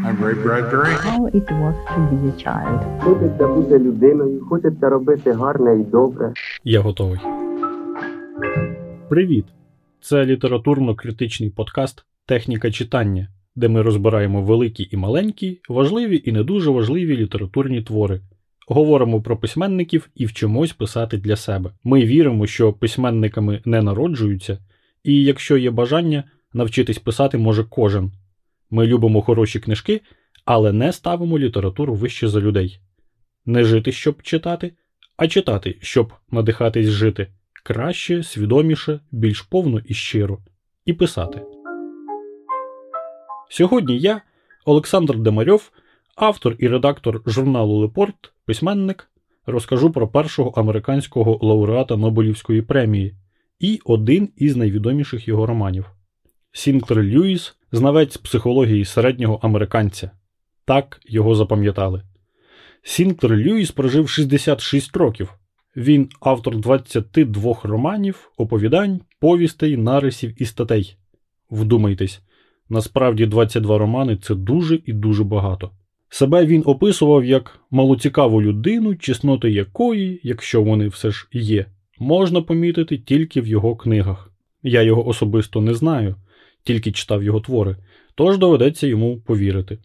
Great, great dream. How it was to be a child. Хочеться бути людиною, хочеться робити гарне і добре. Я готовий. Привіт! Це літературно-критичний подкаст Техніка читання, де ми розбираємо великі і маленькі, важливі і не дуже важливі літературні твори. Говоримо про письменників і вчимось писати для себе. Ми віримо, що письменниками не народжуються, і якщо є бажання, навчитись писати може кожен. Ми любимо хороші книжки, але не ставимо літературу вище за людей. Не жити, щоб читати, а читати, щоб надихатись жити краще, свідоміше, більш повно і щиро, і писати. Сьогодні я, Олександр Демарьов, автор і редактор журналу Лепорт, письменник, розкажу про першого американського лауреата Нобелівської премії і один із найвідоміших його романів. Сінклер Льюіс, знавець психології середнього американця. Так його запам'ятали. Сінклер Льюіс прожив 66 років. Він автор 22 романів, оповідань, повістей, нарисів і статей. Вдумайтесь, насправді 22 романи це дуже і дуже багато. Себе він описував як малоцікаву людину, чесноти якої, якщо вони все ж є, можна помітити тільки в його книгах. Я його особисто не знаю, тільки читав його твори, тож доведеться йому повірити.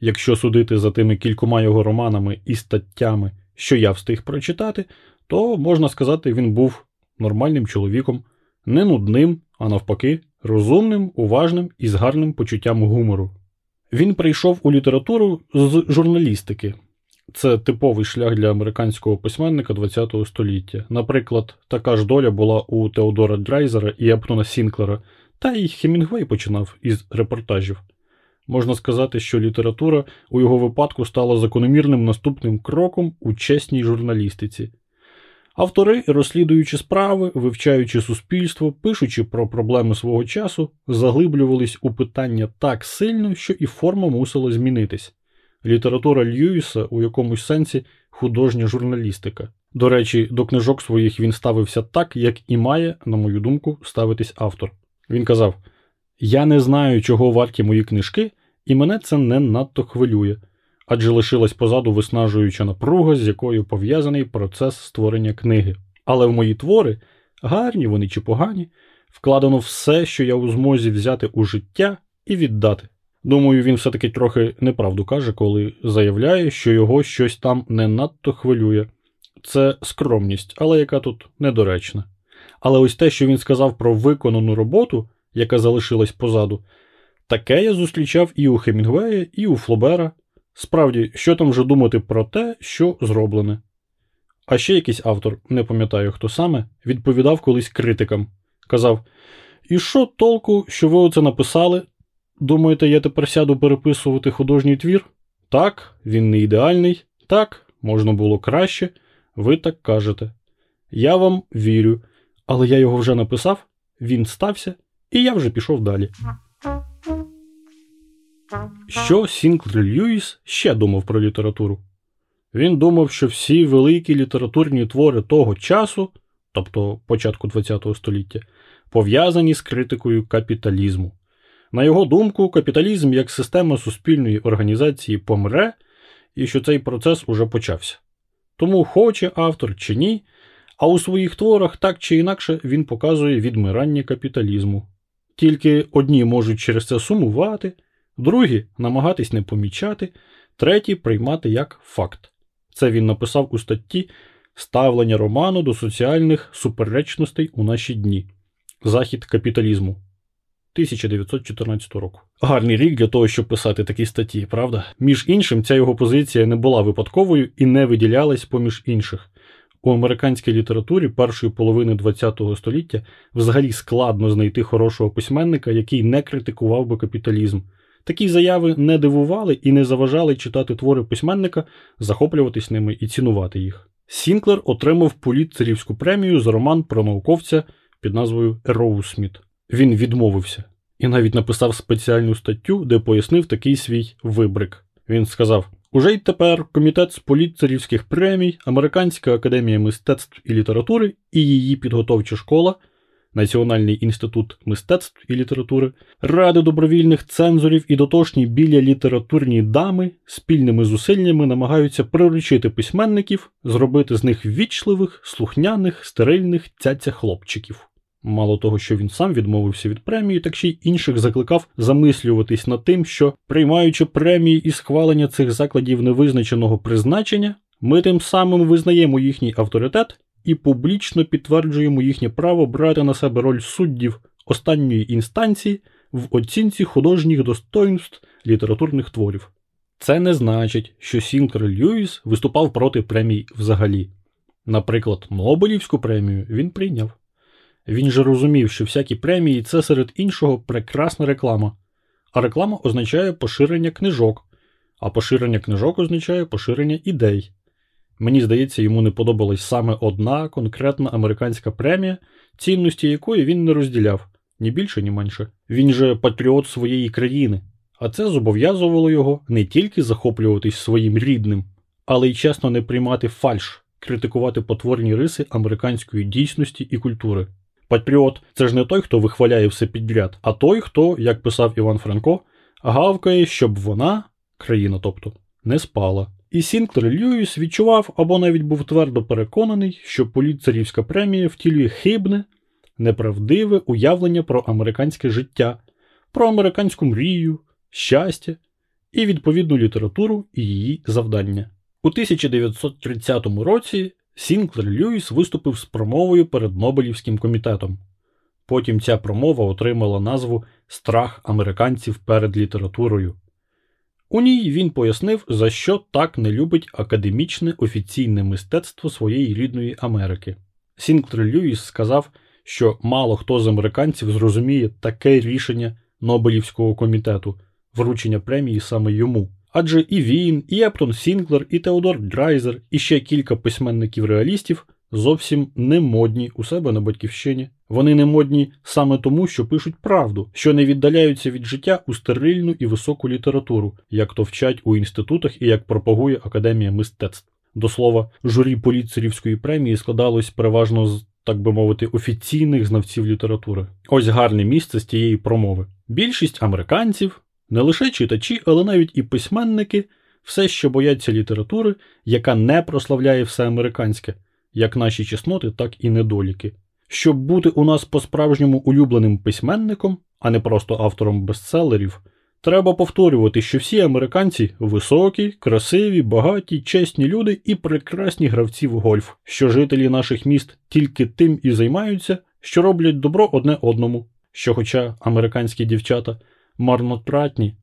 Якщо судити за тими кількома його романами і статтями, що я встиг прочитати, то можна сказати, він був нормальним чоловіком, не нудним, а навпаки, розумним, уважним і з гарним почуттям гумору. Він прийшов у літературу з журналістики. Це типовий шлях для американського письменника ХХ століття. Наприклад, така ж доля була у Теодора Драйзера і Ептона Сінклера, та й Хемінгвей починав із репортажів. Можна сказати, що література у його випадку стала закономірним наступним кроком у чесній журналістиці. Автори, розслідуючи справи, вивчаючи суспільство, пишучи про проблеми свого часу, заглиблювались у питання так сильно, що і форма мусила змінитись. Література Льюіса у якомусь сенсі художня журналістика. До речі, до книжок своїх він ставився так, як і має, на мою думку, ставитись автор. Він казав: Я не знаю, чого варті мої книжки, і мене це не надто хвилює адже лишилась позаду виснажуюча напруга, з якою пов'язаний процес створення книги. Але в мої твори, гарні вони чи погані, вкладено все, що я у змозі взяти у життя і віддати. Думаю, він все-таки трохи неправду каже, коли заявляє, що його щось там не надто хвилює. Це скромність, але яка тут недоречна. Але ось те, що він сказав про виконану роботу, яка залишилась позаду, таке я зустрічав і у Хемінгвея, і у Флобера, Справді, що там вже думати про те, що зроблене. А ще якийсь автор, не пам'ятаю хто саме, відповідав колись критикам. Казав: І що толку, що ви оце написали? Думаєте, я тепер сяду переписувати художній твір? Так, він не ідеальний, так, можна було краще, ви так кажете. Я вам вірю, але я його вже написав, він стався, і я вже пішов далі. Що Сінклер Льюіс ще думав про літературу? Він думав, що всі великі літературні твори того часу, тобто початку ХХ століття, пов'язані з критикою капіталізму. На його думку, капіталізм як система суспільної організації помре, і що цей процес уже почався. Тому хоче автор чи ні, а у своїх творах так чи інакше він показує відмирання капіталізму. Тільки одні можуть через це сумувати другі намагатись не помічати, треті приймати як факт. Це він написав у статті Ставлення роману до соціальних суперечностей у наші дні. Захід капіталізму 1914 року. Гарний рік для того, щоб писати такі статті, правда? Між іншим, ця його позиція не була випадковою і не виділялась поміж інших. У американській літературі першої половини ХХ століття взагалі складно знайти хорошого письменника, який не критикував би капіталізм. Такі заяви не дивували і не заважали читати твори письменника, захоплюватись ними і цінувати їх. Сінклер отримав поліцерівську премію за роман про науковця під назвою Ероусміт. Він відмовився і навіть написав спеціальну статтю, де пояснив такий свій вибрик. Він сказав: Уже й тепер комітет з поліцерівських премій, Американська академія мистецтв і літератури і її підготовча школа Національний інститут мистецтв і літератури, ради добровільних цензорів і дотошні біля літературні дами спільними зусиллями намагаються приручити письменників, зробити з них ввічливих, слухняних, стерильних цяця хлопчиків. Мало того, що він сам відмовився від премії, так ще й інших закликав замислюватись над тим, що, приймаючи премії і схвалення цих закладів невизначеного призначення, ми тим самим визнаємо їхній авторитет і публічно підтверджуємо їхнє право брати на себе роль суддів останньої інстанції в оцінці художніх достоинств літературних творів. Це не значить, що Сінклер Льюіс виступав проти премій взагалі. Наприклад, Нобелівську премію він прийняв. Він же розумів, що всякі премії це серед іншого прекрасна реклама, а реклама означає поширення книжок, а поширення книжок означає поширення ідей. Мені здається, йому не подобалась саме одна конкретна американська премія, цінності якої він не розділяв ні більше, ні менше. Він же патріот своєї країни, а це зобов'язувало його не тільки захоплюватись своїм рідним, але й чесно не приймати фальш, критикувати потворні риси американської дійсності і культури. Патріот це ж не той, хто вихваляє все підряд, а той, хто, як писав Іван Франко, гавкає, щоб вона, країна тобто, не спала. І Сінклер Льюіс відчував або навіть був твердо переконаний, що поліцарівська премія втілює хибне, неправдиве уявлення про американське життя, про американську мрію, щастя і відповідну літературу і її завдання. У 1930 році Сінклер Льюіс виступив з промовою перед Нобелівським комітетом. Потім ця промова отримала назву Страх американців перед літературою. У ній він пояснив, за що так не любить академічне офіційне мистецтво своєї рідної Америки. Сінклер Льюіс сказав, що мало хто з американців зрозуміє таке рішення Нобелівського комітету, вручення премії саме йому. Адже і він, і Ептон Сінклер, і Теодор Драйзер, і ще кілька письменників-реалістів зовсім не модні у себе на батьківщині. Вони не модні саме тому, що пишуть правду, що не віддаляються від життя у стерильну і високу літературу, як то вчать у інститутах і як пропагує Академія мистецтв. До слова, журі поліцерівської премії складалось переважно з, так би мовити, офіційних знавців літератури. Ось гарне місце з тієї промови. Більшість американців, не лише читачі, але навіть і письменники, все ще бояться літератури, яка не прославляє все американське, як наші чесноти, так і недоліки. Щоб бути у нас по-справжньому улюбленим письменником, а не просто автором бестселерів, треба повторювати, що всі американці високі, красиві, багаті, чесні люди і прекрасні гравці в гольф, що жителі наших міст тільки тим і займаються, що роблять добро одне одному. Що, хоча американські дівчата марнотратні,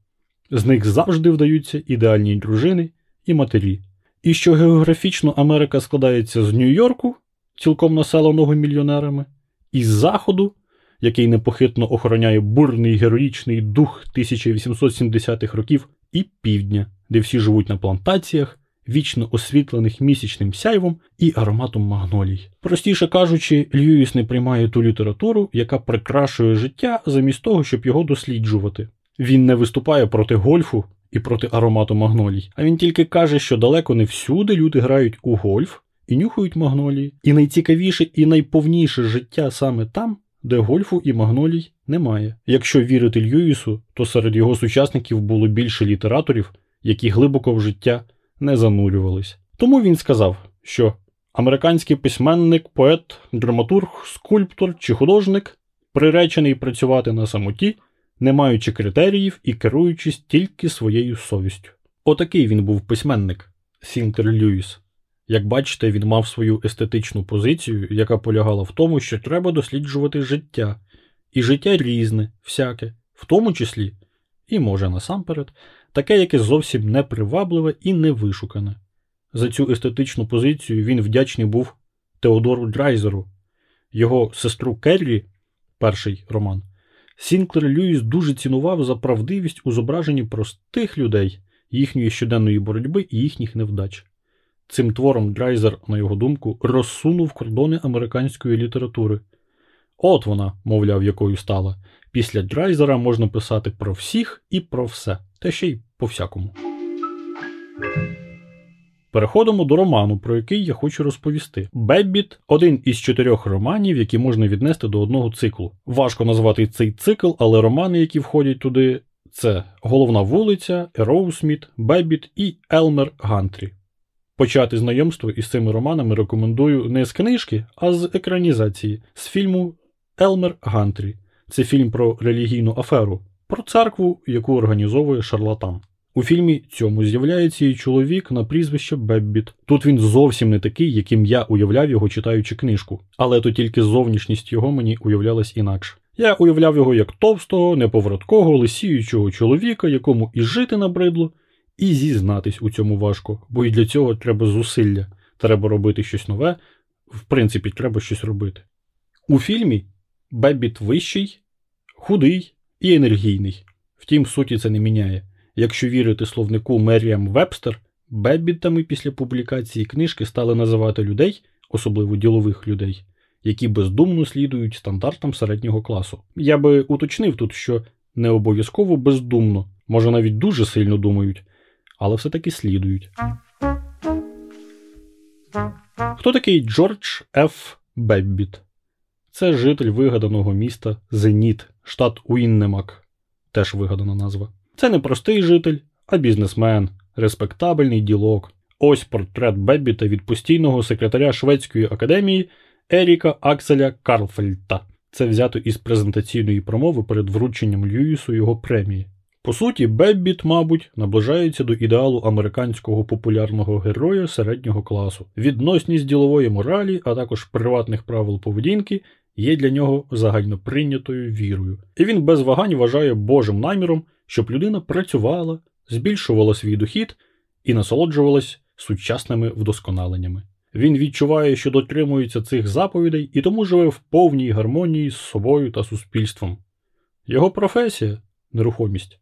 з них завжди вдаються ідеальні дружини і матері. І що географічно Америка складається з Нью-Йорку, цілком населеного мільйонерами, і з Заходу, який непохитно охороняє бурний героїчний дух 1870-х років, і півдня, де всі живуть на плантаціях, вічно освітлених місячним сяйвом і ароматом магнолій. Простіше кажучи, Льюіс не приймає ту літературу, яка прикрашує життя замість того, щоб його досліджувати. Він не виступає проти гольфу і проти аромату магнолій, а він тільки каже, що далеко не всюди люди грають у гольф і нюхають магнолії. І найцікавіше і найповніше життя саме там, де гольфу і магнолій немає. Якщо вірити Льюісу, то серед його сучасників було більше літераторів, які глибоко в життя не занурювались. Тому він сказав, що американський письменник, поет, драматург, скульптор чи художник приречений працювати на самоті, не маючи критеріїв і керуючись тільки своєю совістю. Отакий він був письменник Сінтер Льюіс. Як бачите, він мав свою естетичну позицію, яка полягала в тому, що треба досліджувати життя, і життя різне, всяке, в тому числі, і може насамперед, таке, яке зовсім непривабливе і невишукане. За цю естетичну позицію він вдячний був Теодору Драйзеру, його Сестру Керрі, перший роман. Сінклер Льюіс дуже цінував за правдивість у зображенні простих людей, їхньої щоденної боротьби і їхніх невдач. Цим твором Драйзер, на його думку, розсунув кордони американської літератури. От вона, мовляв, якою стала. Після Драйзера можна писати про всіх і про все, та ще й по всякому. Переходимо до роману, про який я хочу розповісти. Беббіт один із чотирьох романів, які можна віднести до одного циклу. Важко назвати цей цикл, але романи, які входять туди, це Головна вулиця, Ероусміт, Беббіт і Елмер Гантрі. Почати знайомство із цими романами рекомендую не з книжки, а з екранізації, з фільму Елмер Гантрі. Це фільм про релігійну аферу, про церкву, яку організовує шарлатан. У фільмі цьому з'являється і чоловік на прізвище Беббіт. Тут він зовсім не такий, яким я уявляв його, читаючи книжку, але то тільки зовнішність його мені уявлялась інакше. Я уявляв його як товстого, неповороткого, лисіючого чоловіка, якому і жити набридло, і зізнатись у цьому важко, бо і для цього треба зусилля, треба робити щось нове, в принципі, треба щось робити. У фільмі Беббіт вищий, худий і енергійний. Втім, суті це не міняє. Якщо вірити словнику Меріам Вебстер, Беббітами після публікації книжки стали називати людей, особливо ділових людей, які бездумно слідують стандартам середнього класу. Я би уточнив тут, що не обов'язково бездумно, може навіть дуже сильно думають, але все-таки слідують. Хто такий Джордж Ф. Беббіт? Це житель вигаданого міста Зеніт, штат Уіннемак, теж вигадана назва. Це не простий житель, а бізнесмен, респектабельний ділок. Ось портрет Беббіта від постійного секретаря Шведської академії Еріка Акселя Карлфельта. Це взято із презентаційної промови перед врученням Льюісу його премії. По суті, Беббіт, мабуть, наближається до ідеалу американського популярного героя середнього класу. Відносність ділової моралі, а також приватних правил поведінки є для нього загальноприйнятою вірою. І він без вагань вважає Божим наміром, щоб людина працювала, збільшувала свій дохід і насолоджувалась сучасними вдосконаленнями. Він відчуває, що дотримується цих заповідей і тому живе в повній гармонії з собою та суспільством. Його професія нерухомість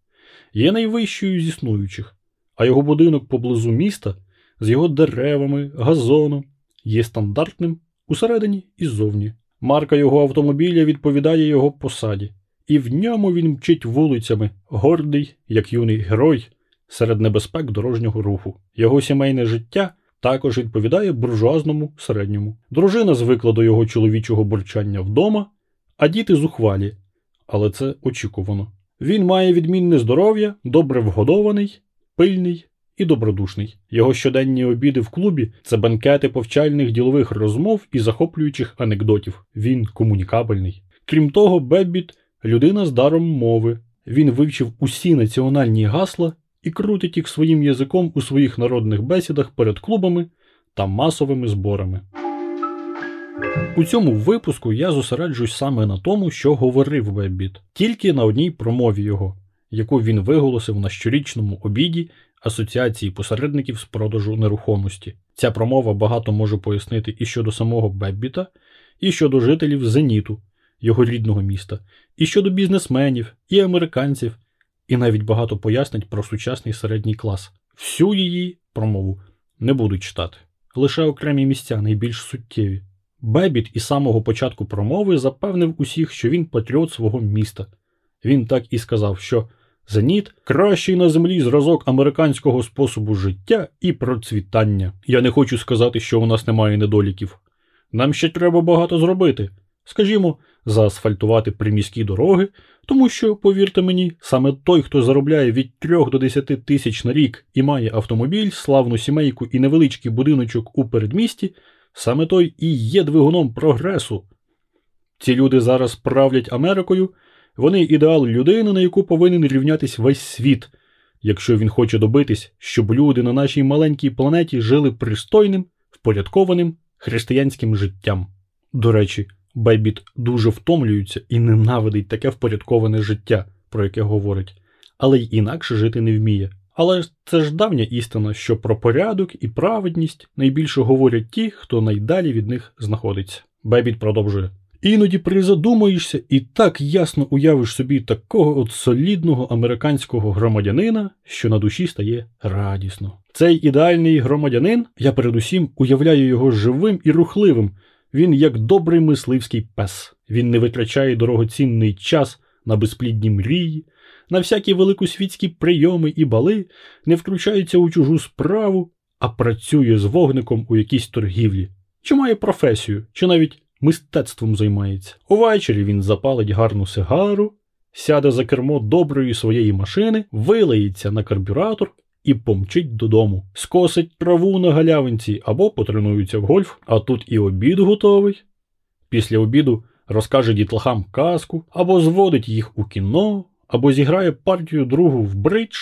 є найвищою з існуючих, а його будинок поблизу міста з його деревами, газоном є стандартним усередині і ззовні. Марка його автомобіля відповідає його посаді, і в ньому він мчить вулицями, гордий, як юний герой, серед небезпек дорожнього руху. Його сімейне життя також відповідає буржуазному середньому. Дружина звикла до його чоловічого бурчання вдома, а діти зухвалі. Але це очікувано. Він має відмінне здоров'я, добре вгодований, пильний і добродушний. Його щоденні обіди в клубі це банкети повчальних ділових розмов і захоплюючих анекдотів. Він комунікабельний. Крім того, Беббіт людина з даром мови. Він вивчив усі національні гасла і крутить їх своїм язиком у своїх народних бесідах перед клубами та масовими зборами. У цьому випуску я зосереджусь саме на тому, що говорив Беббіт, тільки на одній промові його, яку він виголосив на щорічному обіді Асоціації посередників з продажу нерухомості. Ця промова багато може пояснити і щодо самого Беббіта, і щодо жителів Зеніту, його рідного міста, і щодо бізнесменів, і американців, і навіть багато пояснень про сучасний середній клас. Всю її промову не буду читати, лише окремі місця найбільш суттєві. Бебіт із самого початку промови запевнив усіх, що він патріот свого міста. Він так і сказав, що Зеніт кращий на землі зразок американського способу життя і процвітання. Я не хочу сказати, що у нас немає недоліків. Нам ще треба багато зробити. Скажімо, заасфальтувати приміські дороги, тому що, повірте мені, саме той, хто заробляє від 3 до 10 тисяч на рік і має автомобіль, славну сімейку і невеличкий будиночок у передмісті, саме той і є двигуном прогресу. Ці люди зараз правлять Америкою, вони ідеал людини, на яку повинен рівнятись весь світ, якщо він хоче добитись, щоб люди на нашій маленькій планеті жили пристойним, впорядкованим християнським життям. До речі, Бейбіт дуже втомлюється і ненавидить таке впорядковане життя, про яке говорить, але й інакше жити не вміє. Але це ж давня істина, що про порядок і праведність найбільше говорять ті, хто найдалі від них знаходиться. Бебіт продовжує. Іноді призадумаєшся і так ясно уявиш собі такого от солідного американського громадянина, що на душі стає радісно. Цей ідеальний громадянин, я передусім уявляю його живим і рухливим. Він як добрий мисливський пес. Він не витрачає дорогоцінний час на безплідні мрії, на всякі великосвітські прийоми і бали, не втручається у чужу справу, а працює з вогником у якійсь торгівлі, чи має професію, чи навіть мистецтвом займається. Увечері він запалить гарну сигару, сяде за кермо доброї своєї машини, вилається на карбюратор і помчить додому, скосить траву на галявинці або потренується в гольф, а тут і обід готовий. Після обіду розкаже дітлахам казку, або зводить їх у кіно, або зіграє партію другу в бридж,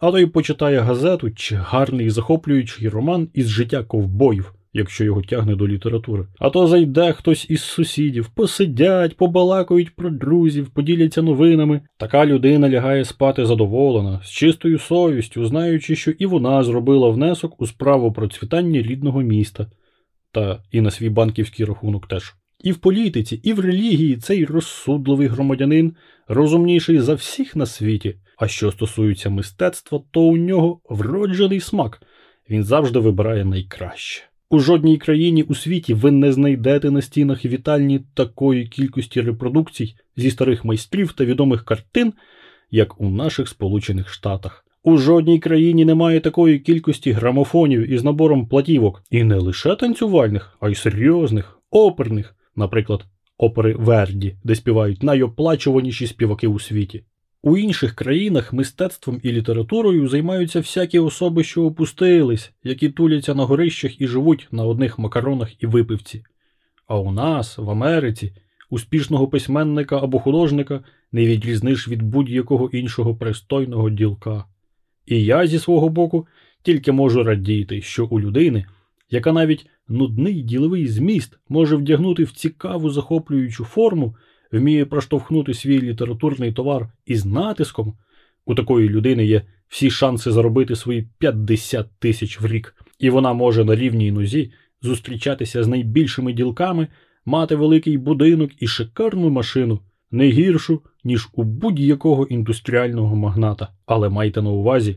а то й почитає газету чи гарний захоплюючий роман із життя ковбоїв, якщо його тягне до літератури. А то зайде хтось із сусідів, посидять, побалакають про друзів, поділяться новинами. Така людина лягає спати задоволена, з чистою совістю, знаючи, що і вона зробила внесок у справу процвітання рідного міста, та і на свій банківський рахунок теж. І в політиці, і в релігії цей розсудливий громадянин розумніший за всіх на світі. А що стосується мистецтва, то у нього вроджений смак. Він завжди вибирає найкраще. У жодній країні у світі ви не знайдете на стінах вітальні такої кількості репродукцій зі старих майстрів та відомих картин, як у наших Сполучених Штатах. У жодній країні немає такої кількості грамофонів із набором платівок, і не лише танцювальних, а й серйозних, оперних, наприклад, опери Верді, де співають найоплачуваніші співаки у світі. У інших країнах мистецтвом і літературою займаються всякі особи, що опустились, які туляться на горищах і живуть на одних макаронах і випивці. А у нас, в Америці, успішного письменника або художника не відрізниш від будь-якого іншого пристойного ділка. І я зі свого боку тільки можу радіти, що у людини, яка навіть нудний діловий зміст може вдягнути в цікаву захоплюючу форму, вміє проштовхнути свій літературний товар із натиском, у такої людини є всі шанси заробити свої 50 тисяч в рік, і вона може на рівній нозі зустрічатися з найбільшими ділками, мати великий будинок і шикарну машину, не гіршу, ніж у будь-якого індустріального магната. Але майте на увазі,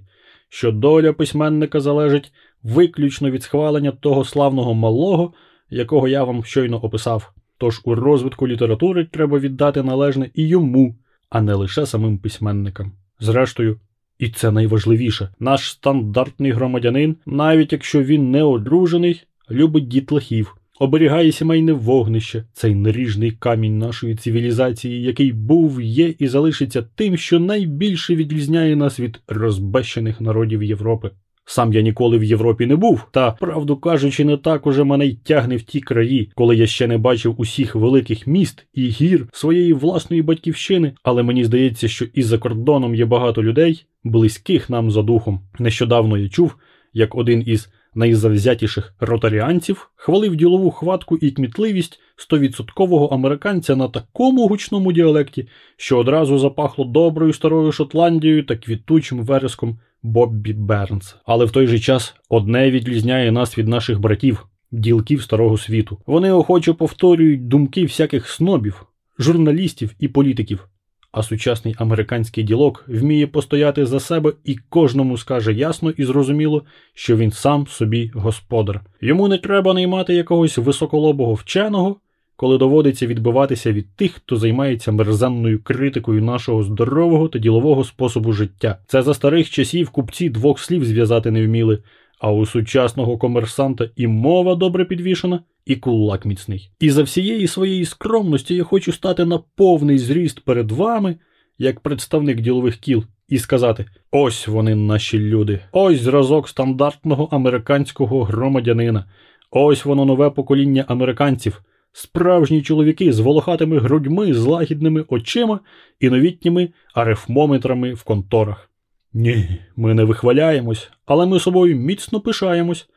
що доля письменника залежить виключно від схвалення того славного малого, якого я вам щойно описав. Тож у розвитку літератури треба віддати належне і йому, а не лише самим письменникам. Зрештою, і це найважливіше, наш стандартний громадянин, навіть якщо він не одружений, любить дітлахів, оберігає сімейне вогнище, цей наріжний камінь нашої цивілізації, який був, є і залишиться тим, що найбільше відрізняє нас від розбещених народів Європи. Сам я ніколи в Європі не був, та, правду кажучи, не так уже мене й тягне в ті краї, коли я ще не бачив усіх великих міст і гір своєї власної батьківщини, але мені здається, що і за кордоном є багато людей, близьких нам за духом. Нещодавно я чув, як один із найзавзятіших ротаріанців хвалив ділову хватку і кмітливість стовідсоткового американця на такому гучному діалекті, що одразу запахло доброю старою Шотландією та квітучим вереском Боббі Бернс. Але в той же час одне відрізняє нас від наших братів, ділків старого світу. Вони охоче повторюють думки всяких снобів, журналістів і політиків. А сучасний американський ділок вміє постояти за себе і кожному скаже ясно і зрозуміло, що він сам собі господар. Йому не треба наймати якогось високолобого вченого, коли доводиться відбиватися від тих, хто займається мерзенною критикою нашого здорового та ділового способу життя. Це за старих часів купці двох слів зв'язати не вміли. А у сучасного комерсанта і мова добре підвішена, і кулак міцний. І за всієї своєї скромності я хочу стати на повний зріст перед вами, як представник ділових кіл, і сказати: ось вони наші люди, ось зразок стандартного американського громадянина, ось воно нове покоління американців, справжні чоловіки з волохатими грудьми, з лагідними очима і новітніми арифмометрами в конторах. Ні, ми не вихваляємось, але ми собою міцно пишаємось.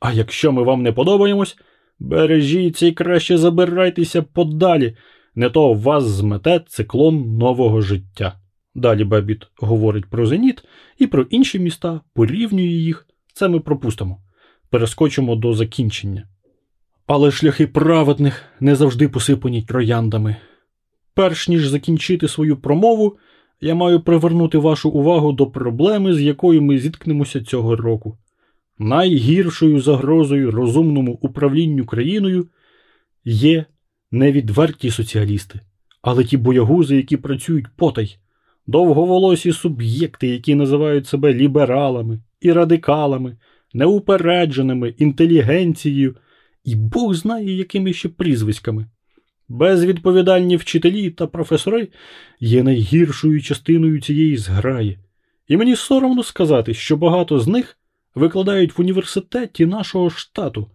А якщо ми вам не подобаємось, бережіться і краще забирайтеся подалі, не то вас змете циклон нового життя. Далі Бебіт говорить про Зеніт і про інші міста, порівнює їх. Це ми пропустимо. Перескочимо до закінчення. Але шляхи праведних не завжди посипані трояндами. Перш ніж закінчити свою промову, я маю привернути вашу увагу до проблеми, з якою ми зіткнемося цього року. Найгіршою загрозою розумному управлінню країною є не відверті соціалісти, але ті боягузи, які працюють потай, довговолосі суб'єкти, які називають себе лібералами і радикалами, неупередженими, інтелігенцією і Бог знає, якими ще прізвиськами. Безвідповідальні вчителі та професори є найгіршою частиною цієї зграї, і мені соромно сказати, що багато з них викладають в університеті нашого штату.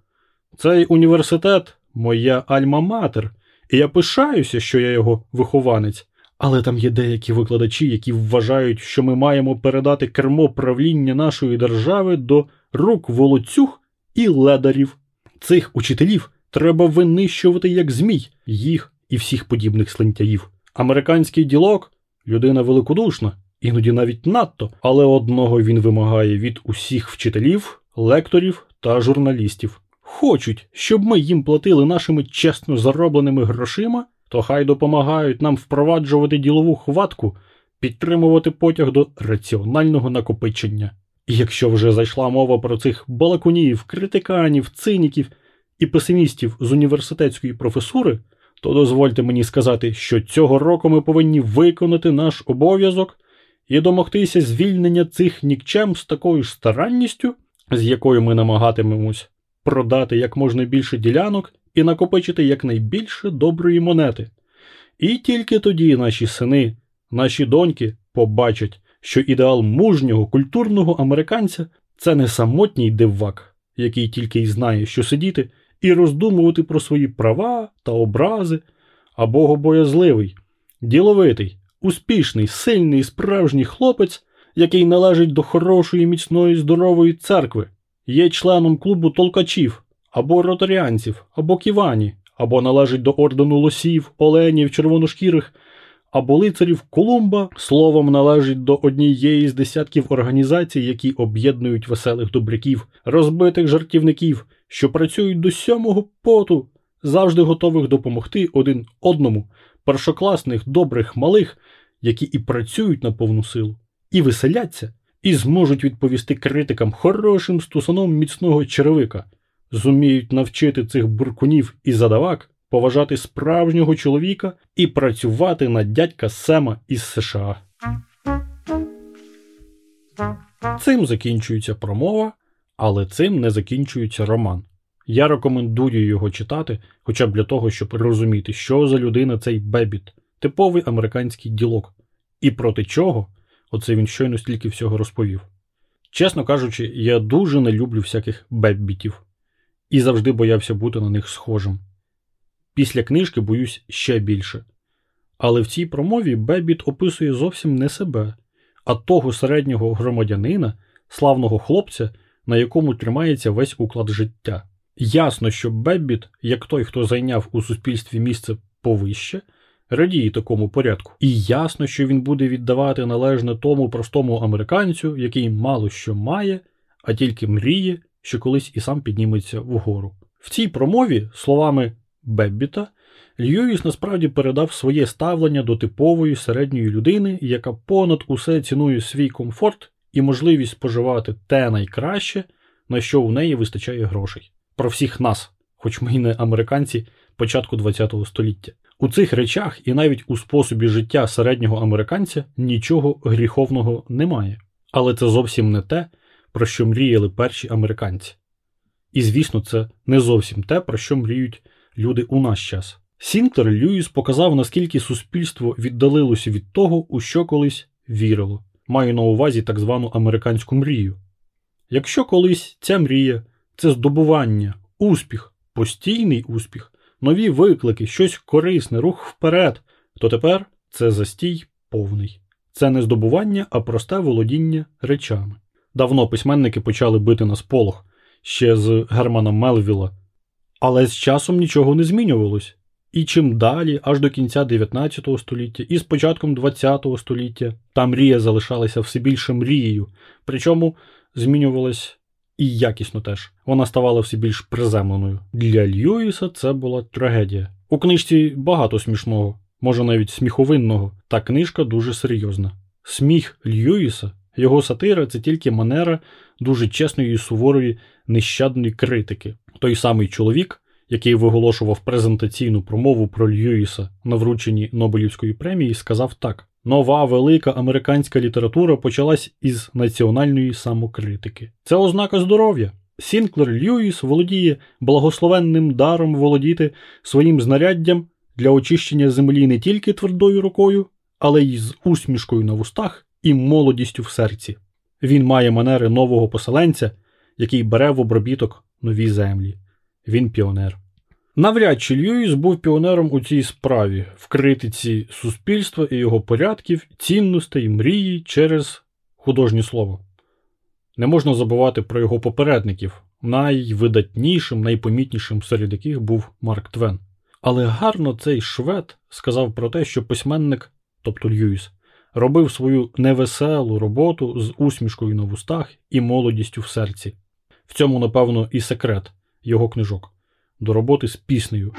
Цей університет моя альма-матер, і я пишаюся, що я його вихованець. Але там є деякі викладачі, які вважають, що ми маємо передати кермо правління нашої держави до рук волоцюг і ледарів. Цих учителів треба винищувати як змій, їх і всіх подібних слентяїв. Американський ділок людина великодушна, іноді навіть надто, але одного він вимагає від усіх вчителів, лекторів та журналістів. Хочуть, щоб ми їм платили нашими чесно заробленими грошима, то хай допомагають нам впроваджувати ділову хватку, підтримувати потяг до раціонального накопичення. Якщо вже зайшла мова про цих балакунів, критиканів, циніків і песимістів з університетської професури, то дозвольте мені сказати, що цього року ми повинні виконати наш обов'язок і домогтися звільнення цих нікчем з такою ж старанністю, з якою ми намагатимемось продати як можна більше ділянок і накопичити якнайбільше доброї монети. І тільки тоді наші сини, наші доньки побачать, що ідеал мужнього культурного американця це не самотній дивак, який тільки й знає, що сидіти і роздумувати про свої права та образи, а богобоязливий, діловитий, успішний, сильний, справжній хлопець, який належить до хорошої, міцної, здорової церкви, є членом клубу толкачів або ротаріанців, або ківані, або належить до ордену лосів, оленів, червоношкірих, або лицарів Колумба, словом, належить до однієї з десятків організацій, які об'єднують веселих добряків, розбитих жартівників, що працюють до сьомого поту, завжди готових допомогти один одному, першокласних, добрих, малих, які і працюють на повну силу, і веселяться, і зможуть відповісти критикам хорошим стусаном міцного черевика, зуміють навчити цих буркунів і задавак поважати справжнього чоловіка і працювати на дядька Сема із США. Цим закінчується промова, але цим не закінчується роман. Я рекомендую його читати, хоча б для того, щоб розуміти, що за людина цей Бебіт, типовий американський ділок, і проти чого оце він щойно стільки всього розповів. Чесно кажучи, я дуже не люблю всяких беббітів і завжди боявся бути на них схожим. Після книжки боюсь ще більше. Але в цій промові Бебіт описує зовсім не себе, а того середнього громадянина, славного хлопця, на якому тримається весь уклад життя. Ясно, що Беббіт, як той, хто зайняв у суспільстві місце повище, радіє такому порядку. І ясно, що він буде віддавати належне тому простому американцю, який мало що має, а тільки мріє, що колись і сам підніметься вгору. В цій промові, словами Беббіта, Льюіс насправді передав своє ставлення до типової середньої людини, яка понад усе цінує свій комфорт і можливість споживати те найкраще, на що у неї вистачає грошей. Про всіх нас, хоч ми й не американці початку ХХ століття. У цих речах і навіть у способі життя середнього американця нічого гріховного немає. Але це зовсім не те, про що мріяли перші американці. І звісно, це не зовсім те, про що мріють люди у наш час. Сінтер Льюіс показав, наскільки суспільство віддалилося від того, у що колись вірило. Маю на увазі так звану американську мрію. Якщо колись ця мрія це здобування, успіх, постійний успіх, нові виклики, щось корисне, рух вперед, то тепер це застій повний. Це не здобування, а просте володіння речами. Давно письменники почали бити на сполох ще з Германа Мелвіла, але з часом нічого не змінювалось. І чим далі, аж до кінця 19 століття, і з початком 20 століття, та мрія залишалася все більше мрією, причому змінювалась і якісно теж. Вона ставала все більш приземленою. Для Льюіса це була трагедія. У книжці багато смішного, може навіть сміховинного, та книжка дуже серйозна. Сміх Льюіса, його сатира це тільки манера дуже чесної і суворої нещадної критики. Той самий чоловік, який виголошував презентаційну промову про Льюіса на врученні Нобелівської премії, сказав так: Нова велика американська література почалась із національної самокритики. Це ознака здоров'я. Сінклер Льюіс володіє благословенним даром володіти своїм знаряддям для очищення землі не тільки твердою рукою, але й з усмішкою на вустах і молодістю в серці. Він має манери нового поселенця, який бере в обробіток нові землі. Він піонер. Навряд чи Льюіс був піонером у цій справі, в критиці суспільства і його порядків, цінностей, мрії через художнє слово. Не можна забувати про його попередників. Найвидатнішим, найпомітнішим серед яких був Марк Твен. Але гарно цей швед сказав про те, що письменник, тобто Льюіс, робив свою невеселу роботу з усмішкою на вустах і молодістю в серці. В цьому, напевно, і секрет його книжок до роботи з піснею.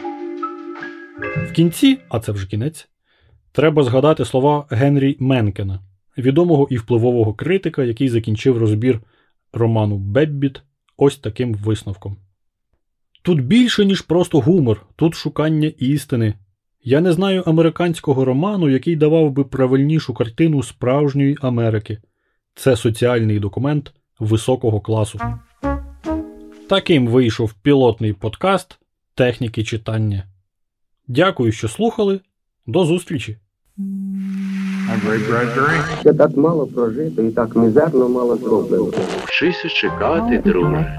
В кінці, а це вже кінець, треба згадати слова Генрі Менкена, відомого і впливового критика, який закінчив розбір роману Беббіт ось таким висновком. Тут більше, ніж просто гумор, тут шукання істини. Я не знаю американського роману, який давав би правильнішу картину справжньої Америки. Це соціальний документ високого класу. Таким вийшов пілотний подкаст техніки читання. Дякую, що слухали. До зустрічі! Ще так мало прожито і так мізерно мало зроблено. Вчися чекати, друже.